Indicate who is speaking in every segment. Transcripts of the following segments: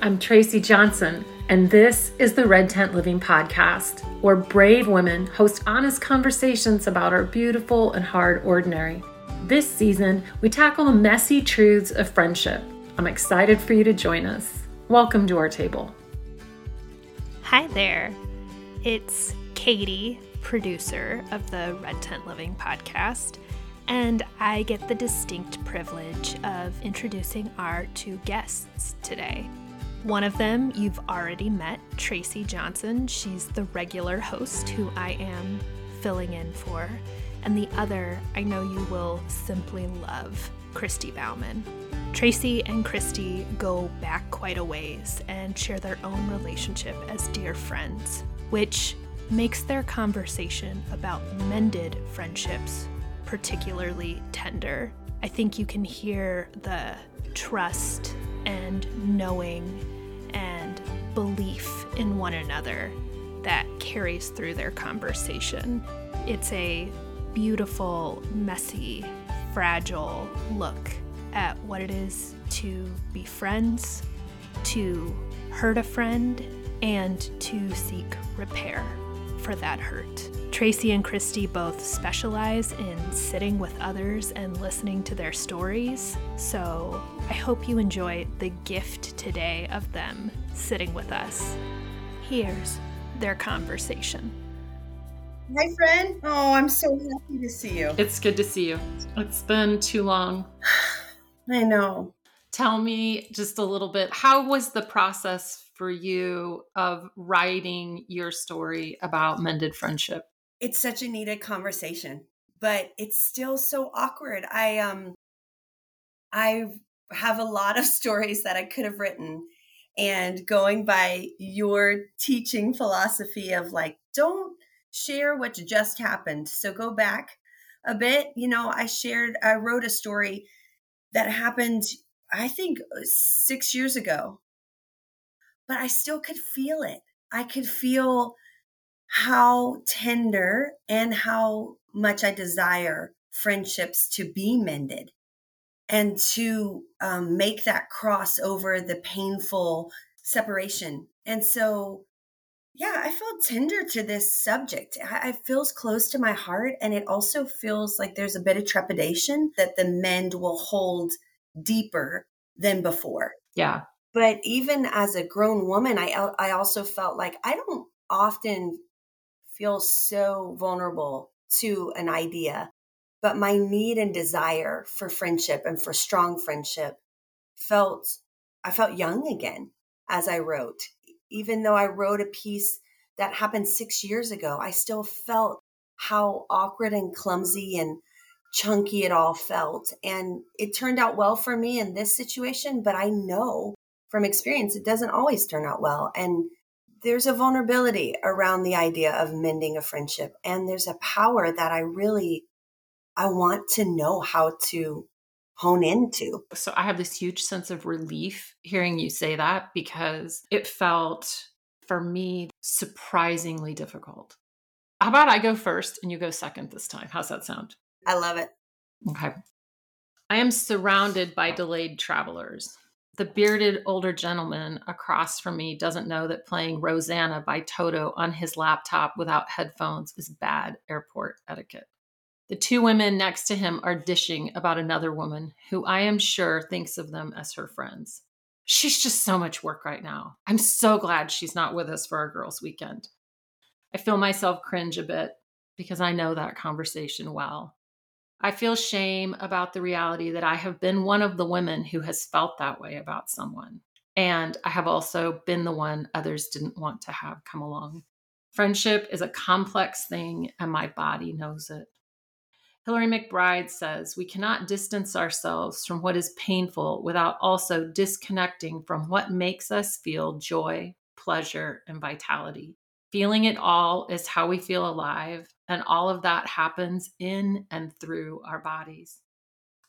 Speaker 1: I'm Tracy Johnson, and this is the Red Tent Living Podcast, where brave women host honest conversations about our beautiful and hard ordinary. This season, we tackle the messy truths of friendship. I'm excited for you to join us. Welcome to our table.
Speaker 2: Hi there. It's Katie, producer of the Red Tent Living podcast, and I get the distinct privilege of introducing our two guests today. One of them you've already met, Tracy Johnson. She's the regular host who I am filling in for. And the other I know you will simply love, Christy Bauman. Tracy and Christy go back quite a ways and share their own relationship as dear friends, which makes their conversation about mended friendships particularly tender. I think you can hear the trust and knowing belief in one another that carries through their conversation. It's a beautiful, messy, fragile look at what it is to be friends, to hurt a friend, and to seek repair for that hurt. Tracy and Christy both specialize in sitting with others and listening to their stories, so I hope you enjoy the gift today of them sitting with us. Here's their conversation.
Speaker 3: Hi, friend. Oh, I'm so happy to see you.
Speaker 1: It's good to see you. It's been too long.
Speaker 3: I know.
Speaker 1: Tell me just a little bit how was the process for you of writing your story about mended friendship?
Speaker 3: It's such a needed conversation, but it's still so awkward. I um I have a lot of stories that I could have written and going by your teaching philosophy of like don't share what just happened. So go back a bit. You know, I shared I wrote a story that happened I think uh, 6 years ago. But I still could feel it. I could feel how tender and how much I desire friendships to be mended and to um, make that cross over the painful separation. And so, yeah, I felt tender to this subject. I, it feels close to my heart. And it also feels like there's a bit of trepidation that the mend will hold deeper than before.
Speaker 1: Yeah.
Speaker 3: But even as a grown woman, I, I also felt like I don't often feel so vulnerable to an idea, but my need and desire for friendship and for strong friendship felt, I felt young again as I wrote. Even though I wrote a piece that happened six years ago, I still felt how awkward and clumsy and chunky it all felt. And it turned out well for me in this situation, but I know from experience it doesn't always turn out well. And there's a vulnerability around the idea of mending a friendship and there's a power that i really i want to know how to hone into.
Speaker 1: So i have this huge sense of relief hearing you say that because it felt for me surprisingly difficult. How about i go first and you go second this time? How's that sound?
Speaker 3: I love it.
Speaker 1: Okay. I am surrounded by delayed travelers. The bearded older gentleman across from me doesn't know that playing Rosanna by Toto on his laptop without headphones is bad airport etiquette. The two women next to him are dishing about another woman who I am sure thinks of them as her friends. She's just so much work right now. I'm so glad she's not with us for our girls' weekend. I feel myself cringe a bit because I know that conversation well. I feel shame about the reality that I have been one of the women who has felt that way about someone. And I have also been the one others didn't want to have come along. Friendship is a complex thing, and my body knows it. Hillary McBride says we cannot distance ourselves from what is painful without also disconnecting from what makes us feel joy, pleasure, and vitality. Feeling it all is how we feel alive, and all of that happens in and through our bodies.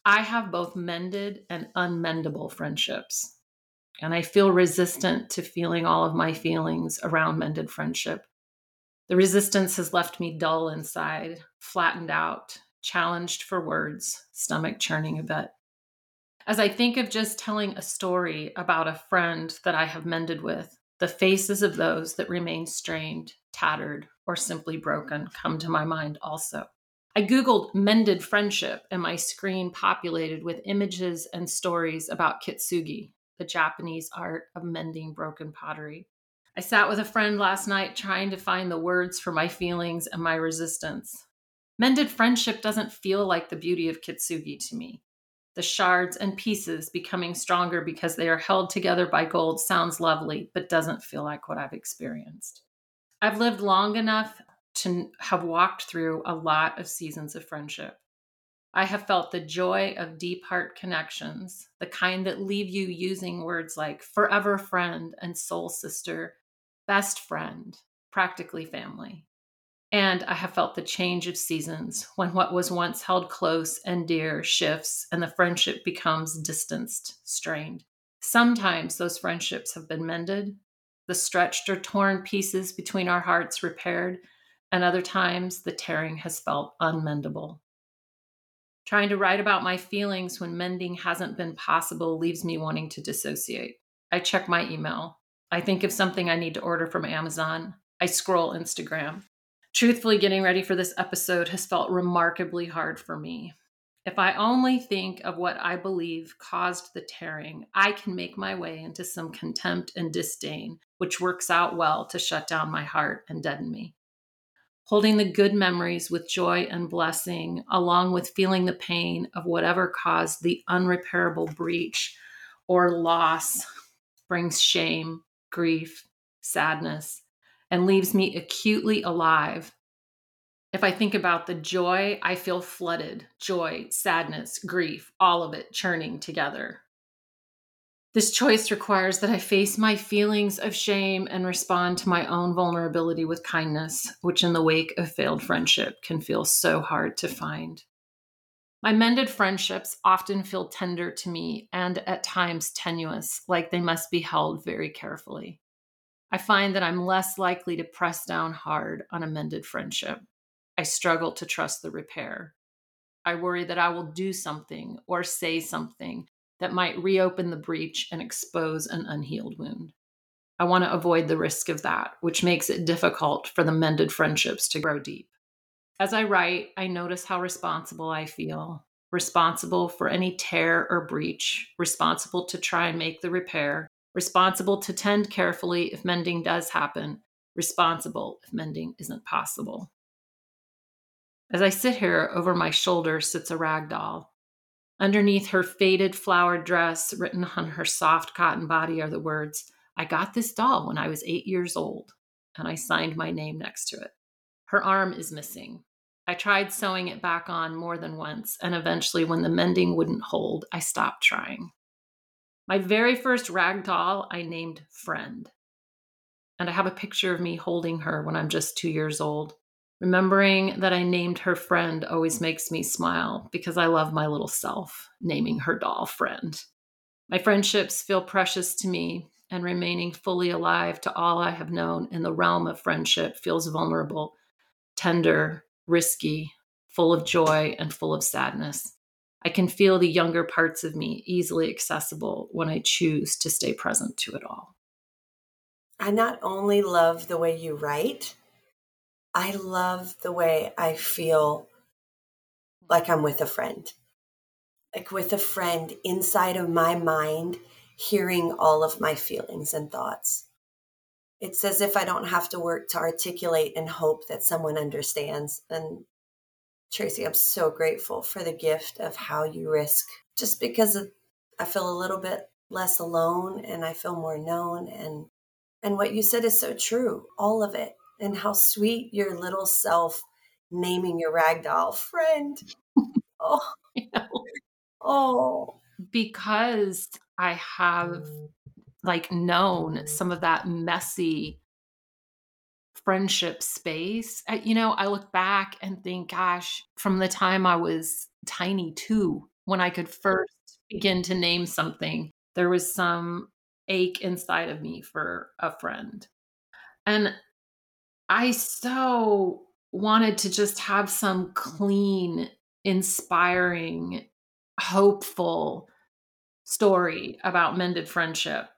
Speaker 1: I have both mended and unmendable friendships, and I feel resistant to feeling all of my feelings around mended friendship. The resistance has left me dull inside, flattened out, challenged for words, stomach churning a bit. As I think of just telling a story about a friend that I have mended with, the faces of those that remain strained, tattered, or simply broken come to my mind also. I Googled mended friendship, and my screen populated with images and stories about kintsugi, the Japanese art of mending broken pottery. I sat with a friend last night trying to find the words for my feelings and my resistance. Mended friendship doesn't feel like the beauty of kintsugi to me. The shards and pieces becoming stronger because they are held together by gold sounds lovely, but doesn't feel like what I've experienced. I've lived long enough to have walked through a lot of seasons of friendship. I have felt the joy of deep heart connections, the kind that leave you using words like forever friend and soul sister, best friend, practically family. And I have felt the change of seasons when what was once held close and dear shifts and the friendship becomes distanced, strained. Sometimes those friendships have been mended, the stretched or torn pieces between our hearts repaired, and other times the tearing has felt unmendable. Trying to write about my feelings when mending hasn't been possible leaves me wanting to dissociate. I check my email. I think of something I need to order from Amazon. I scroll Instagram. Truthfully, getting ready for this episode has felt remarkably hard for me. If I only think of what I believe caused the tearing, I can make my way into some contempt and disdain, which works out well to shut down my heart and deaden me holding the good memories with joy and blessing, along with feeling the pain of whatever caused the unrepairable breach or loss, brings shame, grief, sadness, and leaves me acutely alive. If I think about the joy, I feel flooded joy, sadness, grief, all of it churning together. This choice requires that I face my feelings of shame and respond to my own vulnerability with kindness, which in the wake of failed friendship can feel so hard to find. My mended friendships often feel tender to me and at times tenuous, like they must be held very carefully. I find that I'm less likely to press down hard on a mended friendship. I struggle to trust the repair. I worry that I will do something or say something that might reopen the breach and expose an unhealed wound. I want to avoid the risk of that, which makes it difficult for the mended friendships to grow deep. As I write, I notice how responsible I feel responsible for any tear or breach, responsible to try and make the repair, responsible to tend carefully if mending does happen, responsible if mending isn't possible. As I sit here, over my shoulder sits a rag doll, Underneath her faded flowered dress, written on her soft cotton body, are the words, I got this doll when I was eight years old, and I signed my name next to it. Her arm is missing. I tried sewing it back on more than once, and eventually, when the mending wouldn't hold, I stopped trying. My very first rag doll, I named Friend. And I have a picture of me holding her when I'm just two years old. Remembering that I named her friend always makes me smile because I love my little self naming her doll friend. My friendships feel precious to me, and remaining fully alive to all I have known in the realm of friendship feels vulnerable, tender, risky, full of joy, and full of sadness. I can feel the younger parts of me easily accessible when I choose to stay present to it all.
Speaker 3: I not only love the way you write, I love the way I feel like I'm with a friend, like with a friend inside of my mind, hearing all of my feelings and thoughts. It's as if I don't have to work to articulate and hope that someone understands. And Tracy, I'm so grateful for the gift of how you risk just because of, I feel a little bit less alone and I feel more known and and what you said is so true all of it and how sweet your little self naming your ragdoll friend. Oh, oh,
Speaker 1: because I have like known some of that messy friendship space. You know, I look back and think, gosh, from the time I was tiny too, when I could first begin to name something, there was some ache inside of me for a friend. And I so wanted to just have some clean, inspiring, hopeful, story about mended friendship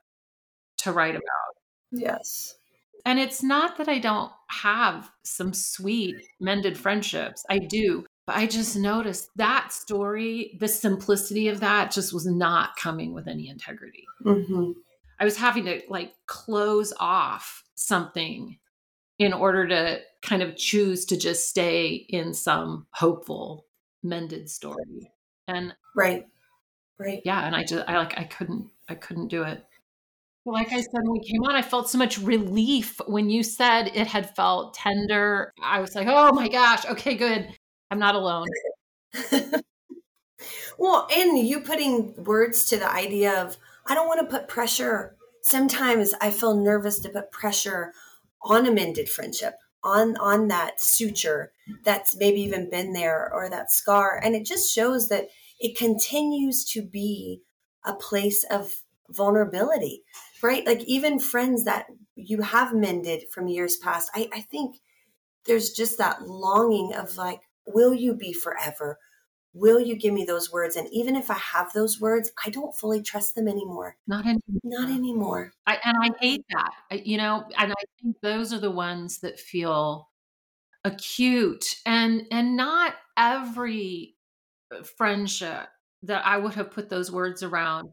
Speaker 1: to write about.
Speaker 3: Yes.
Speaker 1: And it's not that I don't have some sweet mended friendships. I do. But I just noticed that story, the simplicity of that just was not coming with any integrity.
Speaker 3: Mm-hmm.
Speaker 1: I was having to like close off something in order to kind of choose to just stay in some hopeful mended story. And
Speaker 3: right. Right.
Speaker 1: Yeah, and I just I like I couldn't I couldn't do it. Like I said when we came on, I felt so much relief when you said it had felt tender. I was like, "Oh my gosh, okay, good. I'm not alone."
Speaker 3: well, and you putting words to the idea of I don't want to put pressure. Sometimes I feel nervous to put pressure on a mended friendship, on on that suture that's maybe even been there or that scar, and it just shows that it continues to be a place of vulnerability, right? Like even friends that you have mended from years past, I, I think there's just that longing of like, will you be forever? Will you give me those words? And even if I have those words, I don't fully trust them anymore.
Speaker 1: Not anymore.
Speaker 3: Not anymore.
Speaker 1: I, and I hate that. I, you know, and I think those are the ones that feel acute and and not every friendship that I would have put those words around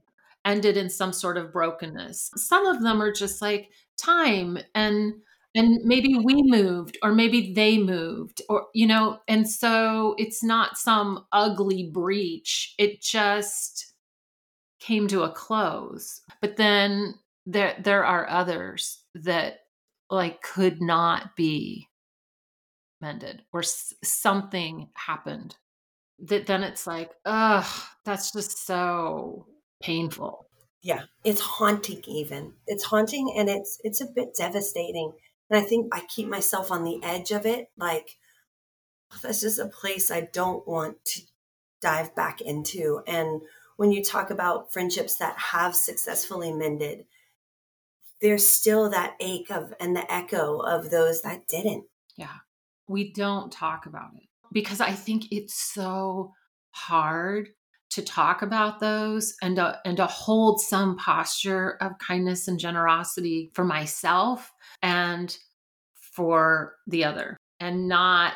Speaker 1: ended in some sort of brokenness. Some of them are just like time and and maybe we moved or maybe they moved or you know and so it's not some ugly breach it just came to a close but then there there are others that like could not be mended or s- something happened that then it's like, ugh, that's just so painful.
Speaker 3: Yeah, it's haunting even. It's haunting and it's it's a bit devastating. And I think I keep myself on the edge of it like oh, this is a place I don't want to dive back into. And when you talk about friendships that have successfully mended, there's still that ache of and the echo of those that didn't.
Speaker 1: Yeah. We don't talk about it because I think it's so hard to talk about those and to, and to hold some posture of kindness and generosity for myself and for the other and not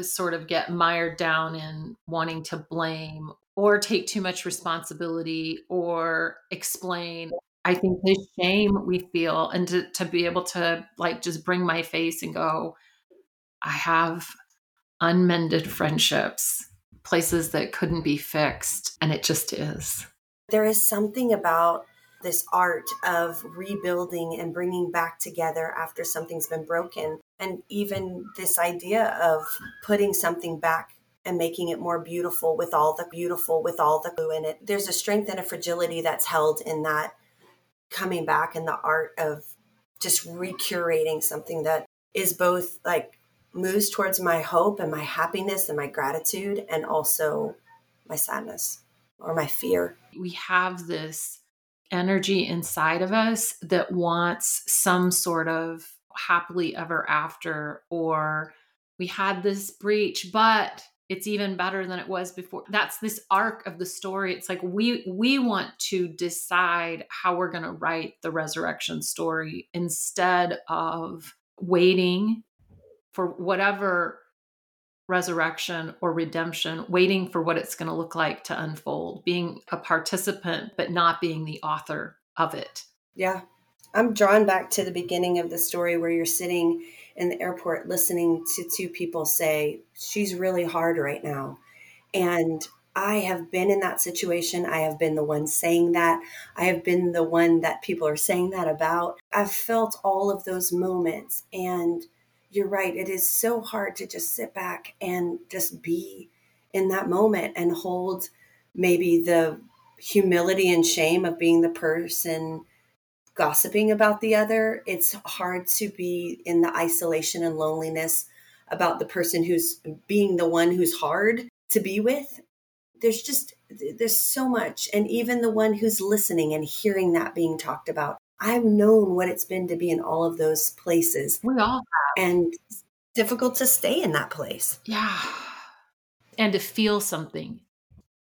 Speaker 1: sort of get mired down in wanting to blame or take too much responsibility or explain. I think the shame we feel and to, to be able to like just bring my face and go i have unmended friendships, places that couldn't be fixed. And it just is.
Speaker 3: There is something about this art of rebuilding and bringing back together after something's been broken. And even this idea of putting something back and making it more beautiful with all the beautiful, with all the glue in it. There's a strength and a fragility that's held in that coming back and the art of just recurating something that is both like moves towards my hope and my happiness and my gratitude and also my sadness or my fear.
Speaker 1: We have this energy inside of us that wants some sort of happily ever after or we had this breach but it's even better than it was before that's this arc of the story it's like we we want to decide how we're going to write the resurrection story instead of waiting for whatever resurrection or redemption, waiting for what it's going to look like to unfold, being a participant, but not being the author of it.
Speaker 3: Yeah. I'm drawn back to the beginning of the story where you're sitting in the airport listening to two people say, She's really hard right now. And I have been in that situation. I have been the one saying that. I have been the one that people are saying that about. I've felt all of those moments. And you're right. It is so hard to just sit back and just be in that moment and hold maybe the humility and shame of being the person gossiping about the other. It's hard to be in the isolation and loneliness about the person who's being the one who's hard to be with. There's just, there's so much. And even the one who's listening and hearing that being talked about. I've known what it's been to be in all of those places.
Speaker 1: We all
Speaker 3: have. And difficult to stay in that place.
Speaker 1: Yeah. And to feel something.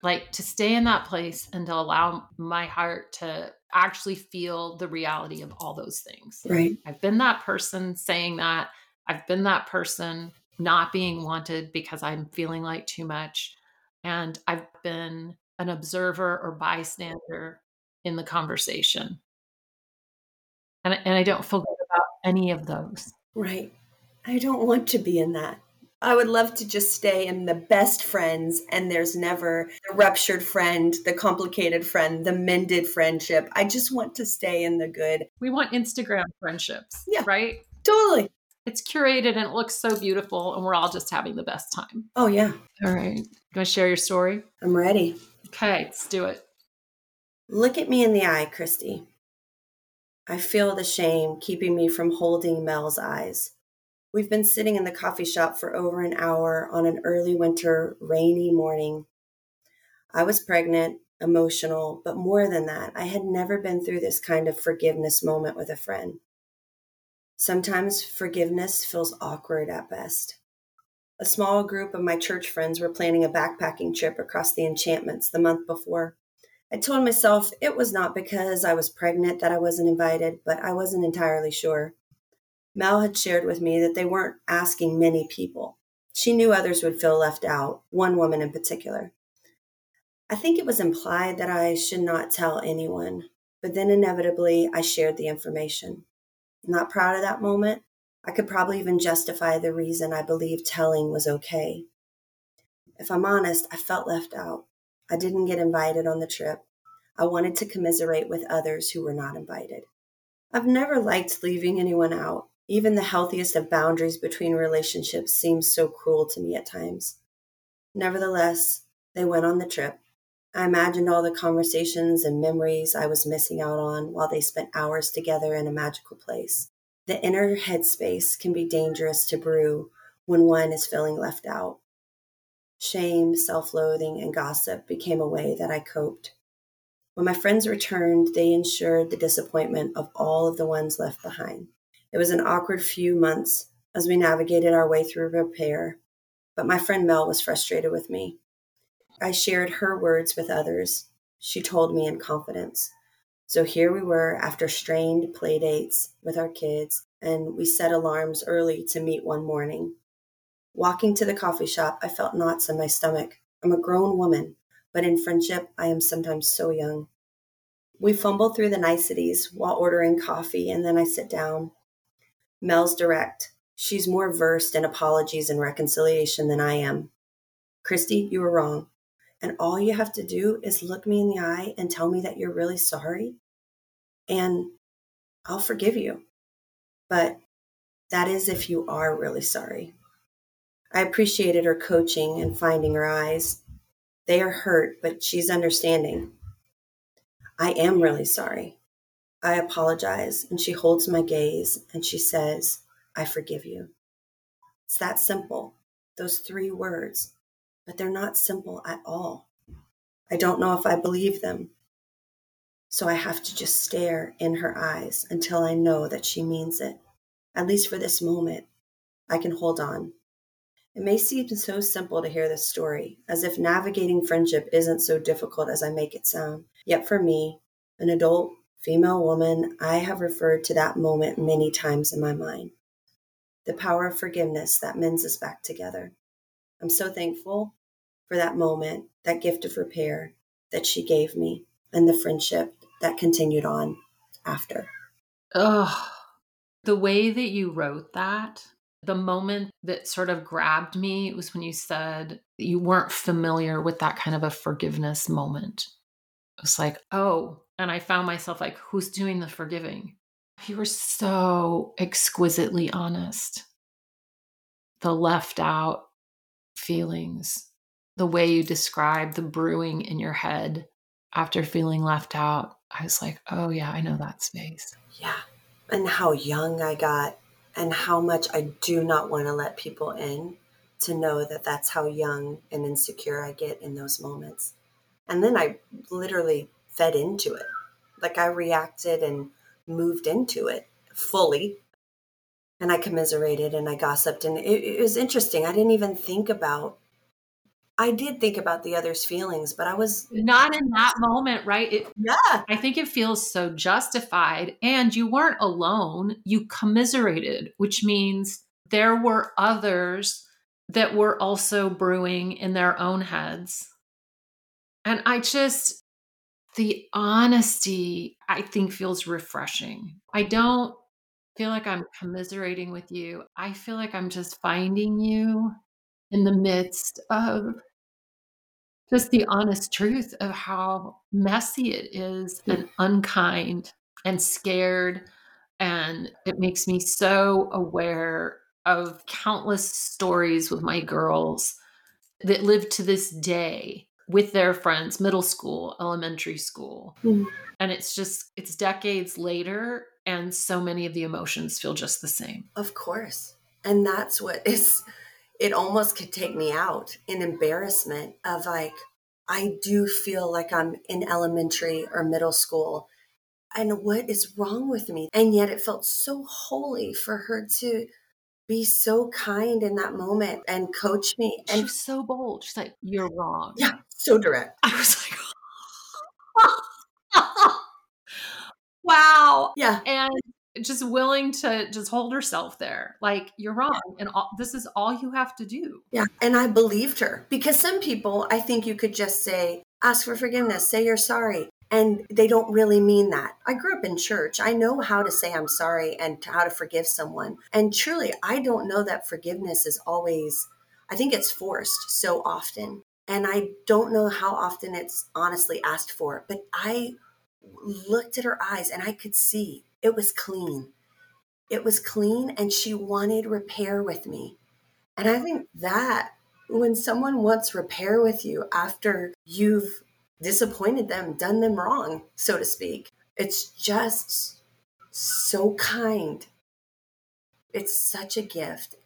Speaker 1: like to stay in that place and to allow my heart to actually feel the reality of all those things.
Speaker 3: Right.
Speaker 1: I've been that person saying that. I've been that person not being wanted because I'm feeling like too much. And I've been an observer or bystander in the conversation. And, and I don't feel good about any of those.
Speaker 3: Right. I don't want to be in that. I would love to just stay in the best friends, and there's never the ruptured friend, the complicated friend, the mended friendship. I just want to stay in the good.
Speaker 1: We want Instagram friendships.
Speaker 3: Yeah.
Speaker 1: Right?
Speaker 3: Totally.
Speaker 1: It's curated and it looks so beautiful, and we're all just having the best time.
Speaker 3: Oh, yeah.
Speaker 1: All right. You want to share your story?
Speaker 3: I'm ready.
Speaker 1: Okay, let's do it.
Speaker 3: Look at me in the eye, Christy. I feel the shame keeping me from holding Mel's eyes. We've been sitting in the coffee shop for over an hour on an early winter, rainy morning. I was pregnant, emotional, but more than that, I had never been through this kind of forgiveness moment with a friend. Sometimes forgiveness feels awkward at best. A small group of my church friends were planning a backpacking trip across the enchantments the month before. I told myself it was not because I was pregnant that I wasn't invited, but I wasn't entirely sure. Mel had shared with me that they weren't asking many people. She knew others would feel left out, one woman in particular. I think it was implied that I should not tell anyone, but then inevitably I shared the information. Not proud of that moment. I could probably even justify the reason I believed telling was okay. If I'm honest, I felt left out. I didn't get invited on the trip. I wanted to commiserate with others who were not invited. I've never liked leaving anyone out. Even the healthiest of boundaries between relationships seems so cruel to me at times. Nevertheless, they went on the trip. I imagined all the conversations and memories I was missing out on while they spent hours together in a magical place. The inner headspace can be dangerous to brew when one is feeling left out. Shame, self loathing, and gossip became a way that I coped. When my friends returned, they ensured the disappointment of all of the ones left behind. It was an awkward few months as we navigated our way through repair, but my friend Mel was frustrated with me. I shared her words with others. She told me in confidence. So here we were after strained play dates with our kids, and we set alarms early to meet one morning. Walking to the coffee shop, I felt knots in my stomach. I'm a grown woman, but in friendship, I am sometimes so young. We fumble through the niceties while ordering coffee, and then I sit down. Mel's direct. She's more versed in apologies and reconciliation than I am. Christy, you were wrong. And all you have to do is look me in the eye and tell me that you're really sorry, and I'll forgive you. But that is if you are really sorry. I appreciated her coaching and finding her eyes. They are hurt, but she's understanding. I am really sorry. I apologize, and she holds my gaze and she says, I forgive you. It's that simple, those three words, but they're not simple at all. I don't know if I believe them. So I have to just stare in her eyes until I know that she means it. At least for this moment, I can hold on it may seem so simple to hear this story, as if navigating friendship isn't so difficult as I make it sound. Yet for me, an adult female woman, I have referred to that moment many times in my mind. The power of forgiveness that mends us back together. I'm so thankful for that moment, that gift of repair that she gave me, and the friendship that continued on after.
Speaker 1: Ugh. The way that you wrote that the moment that sort of grabbed me was when you said you weren't familiar with that kind of a forgiveness moment. It was like, oh, and I found myself like, who's doing the forgiving? You were so exquisitely honest. The left out feelings, the way you described the brewing in your head after feeling left out. I was like, oh, yeah, I know that space.
Speaker 3: Yeah. And how young I got and how much I do not want to let people in to know that that's how young and insecure I get in those moments. And then I literally fed into it. Like I reacted and moved into it fully. And I commiserated and I gossiped. And it, it was interesting. I didn't even think about I did think about the other's feelings, but I was
Speaker 1: not in that moment, right? It,
Speaker 3: yeah.
Speaker 1: I think it feels so justified. And you weren't alone. You commiserated, which means there were others that were also brewing in their own heads. And I just, the honesty, I think feels refreshing. I don't feel like I'm commiserating with you. I feel like I'm just finding you in the midst of just the honest truth of how messy it is and unkind and scared. And it makes me so aware of countless stories with my girls that live to this day with their friends, middle school, elementary school. Mm. And it's just, it's decades later. And so many of the emotions feel just the same.
Speaker 3: Of course. And that's what is, it almost could take me out in embarrassment of like, I do feel like I'm in elementary or middle school. And what is wrong with me? And yet it felt so holy for her to be so kind in that moment and coach me. And
Speaker 1: she was so bold. She's like, You're wrong.
Speaker 3: Yeah, so direct.
Speaker 1: I was like, Wow.
Speaker 3: Yeah.
Speaker 1: And just willing to just hold herself there. Like, you're wrong. And all, this is all you have to do.
Speaker 3: Yeah. And I believed her because some people, I think you could just say, ask for forgiveness, say you're sorry. And they don't really mean that. I grew up in church. I know how to say I'm sorry and how to forgive someone. And truly, I don't know that forgiveness is always, I think it's forced so often. And I don't know how often it's honestly asked for. But I looked at her eyes and I could see it was clean. It was clean and she wanted repair with me. And I think that when someone wants repair with you after you've disappointed them, done them wrong, so to speak. It's just so kind. It's such a gift.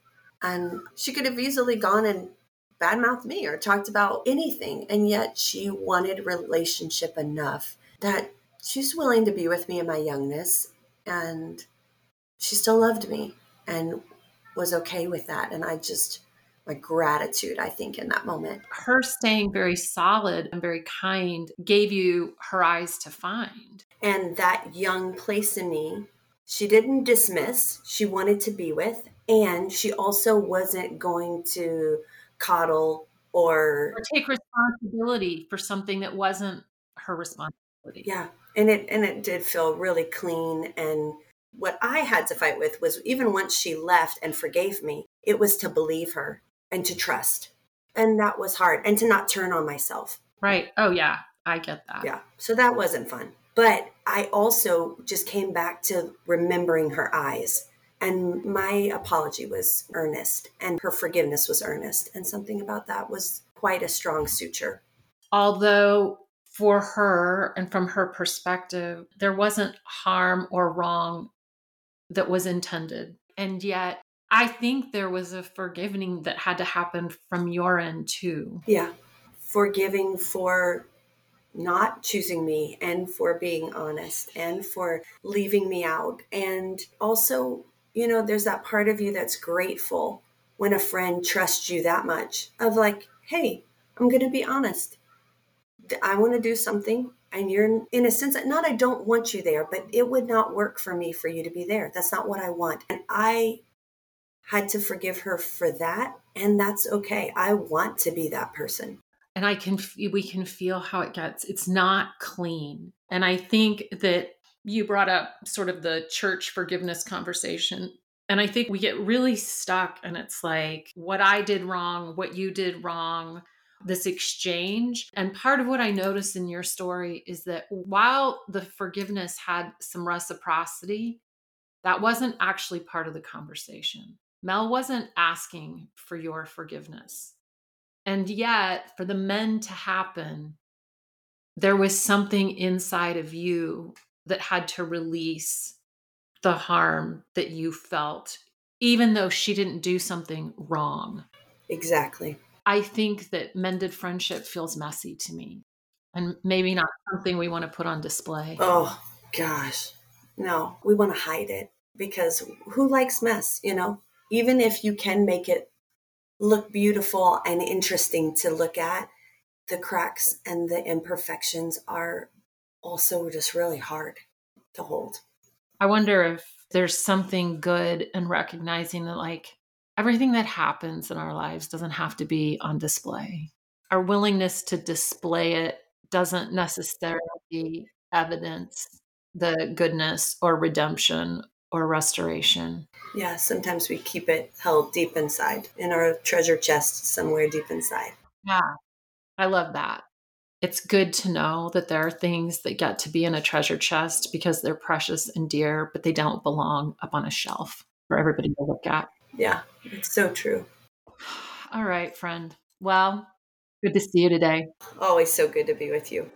Speaker 3: And she could have easily gone and badmouthed me or talked about anything. And yet she wanted relationship enough that she's willing to be with me in my youngness. And she still loved me and was okay with that. And I just, my gratitude, I think, in that moment.
Speaker 1: Her staying very solid and very kind gave you her eyes to find.
Speaker 3: And that young place in me, she didn't dismiss, she wanted to be with, and she also wasn't going to coddle or,
Speaker 1: or take responsibility for something that wasn't her responsibility.
Speaker 3: Yeah. And it and it did feel really clean and what I had to fight with was even once she left and forgave me, it was to believe her and to trust. And that was hard and to not turn on myself.
Speaker 1: Right. Oh, yeah. I get that.
Speaker 3: Yeah. So that wasn't fun. But I also just came back to remembering her eyes. And my apology was earnest, and her forgiveness was earnest. And something about that was quite a strong suture.
Speaker 1: Although, for her and from her perspective, there wasn't harm or wrong that was intended. And yet, I think there was a forgiving that had to happen from your end too.
Speaker 3: Yeah. Forgiving for not choosing me and for being honest and for leaving me out. And also, you know, there's that part of you that's grateful when a friend trusts you that much of like, hey, I'm going to be honest. I want to do something. And you're in a sense not I don't want you there, but it would not work for me for you to be there. That's not what I want. And I had to forgive her for that. And that's okay. I want to be that person.
Speaker 1: And I can, we can feel how it gets. It's not clean. And I think that you brought up sort of the church forgiveness conversation. And I think we get really stuck, and it's like what I did wrong, what you did wrong, this exchange. And part of what I noticed in your story is that while the forgiveness had some reciprocity, that wasn't actually part of the conversation. Mel wasn't asking for your forgiveness. And yet, for the men to happen, there was something inside of you that had to release the harm that you felt, even though she didn't do something wrong.
Speaker 3: Exactly.
Speaker 1: I think that mended friendship feels messy to me and maybe not something we want to put on display.
Speaker 3: Oh, gosh. No, we want to hide it because who likes mess, you know? even if you can make it look beautiful and interesting to look at, the cracks and the imperfections are also just really hard to hold.
Speaker 1: I wonder if there's something good in recognizing that, like, everything that happens in our lives doesn't have to be on display. Our willingness to display it doesn't necessarily evidence the goodness or redemption or restoration.
Speaker 3: Yeah, sometimes we keep it held deep inside in our treasure chest somewhere deep inside.
Speaker 1: Yeah, I love that. It's good to know that there are things that get to be in a treasure chest because they're precious and dear, but they don't belong up on a shelf for everybody to look at.
Speaker 3: Yeah, it's so true.
Speaker 1: All right, friend. Well, good to see you today.
Speaker 3: Always so good to be with you.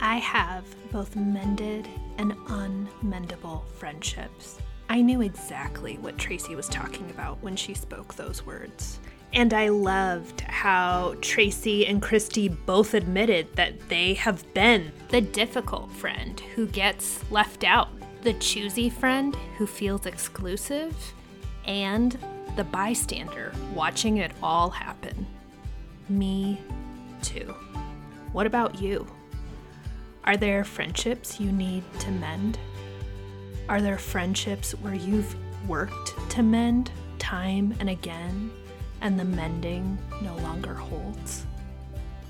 Speaker 2: I have both mended and unmendable friendships. I knew exactly what Tracy was talking about when she spoke those words. And I loved how Tracy and Christy both admitted that they have been the difficult friend who gets left out, the choosy friend who feels exclusive, and the bystander watching it all happen. Me too. What about you? Are there friendships you need to mend? Are there friendships where you've worked to mend time and again and the mending no longer holds?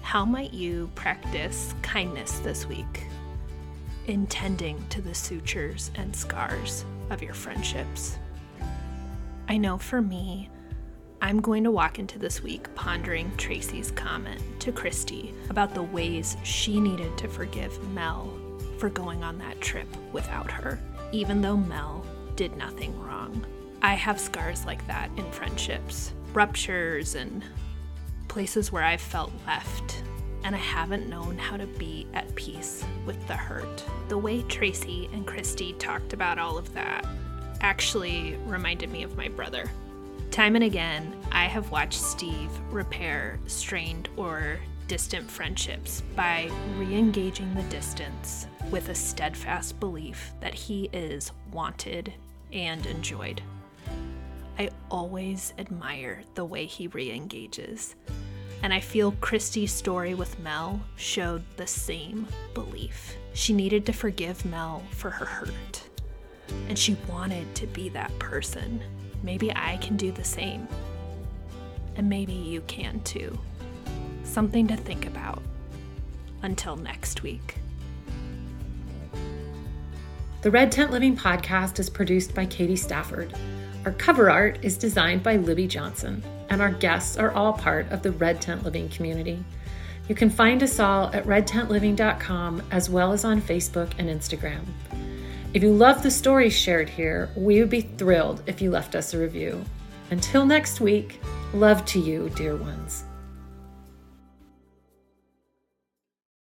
Speaker 2: How might you practice kindness this week, intending to the sutures and scars of your friendships? I know for me, I'm going to walk into this week pondering Tracy's comment to Christy about the ways she needed to forgive Mel for going on that trip without her, even though Mel did nothing wrong. I have scars like that in friendships, ruptures, and places where I've felt left, and I haven't known how to be at peace with the hurt. The way Tracy and Christy talked about all of that actually reminded me of my brother. Time and again, I have watched Steve repair strained or distant friendships by re engaging the distance with a steadfast belief that he is wanted and enjoyed. I always admire the way he re engages, and I feel Christy's story with Mel showed the same belief. She needed to forgive Mel for her hurt, and she wanted to be that person maybe I can do the same. And maybe you can too. Something to think about. Until next week.
Speaker 1: The Red Tent Living podcast is produced by Katie Stafford. Our cover art is designed by Libby Johnson, and our guests are all part of the Red Tent Living community. You can find us all at redtentliving.com as well as on Facebook and Instagram. If you love the stories shared here, we would be thrilled if you left us a review. Until next week, love to you, dear ones.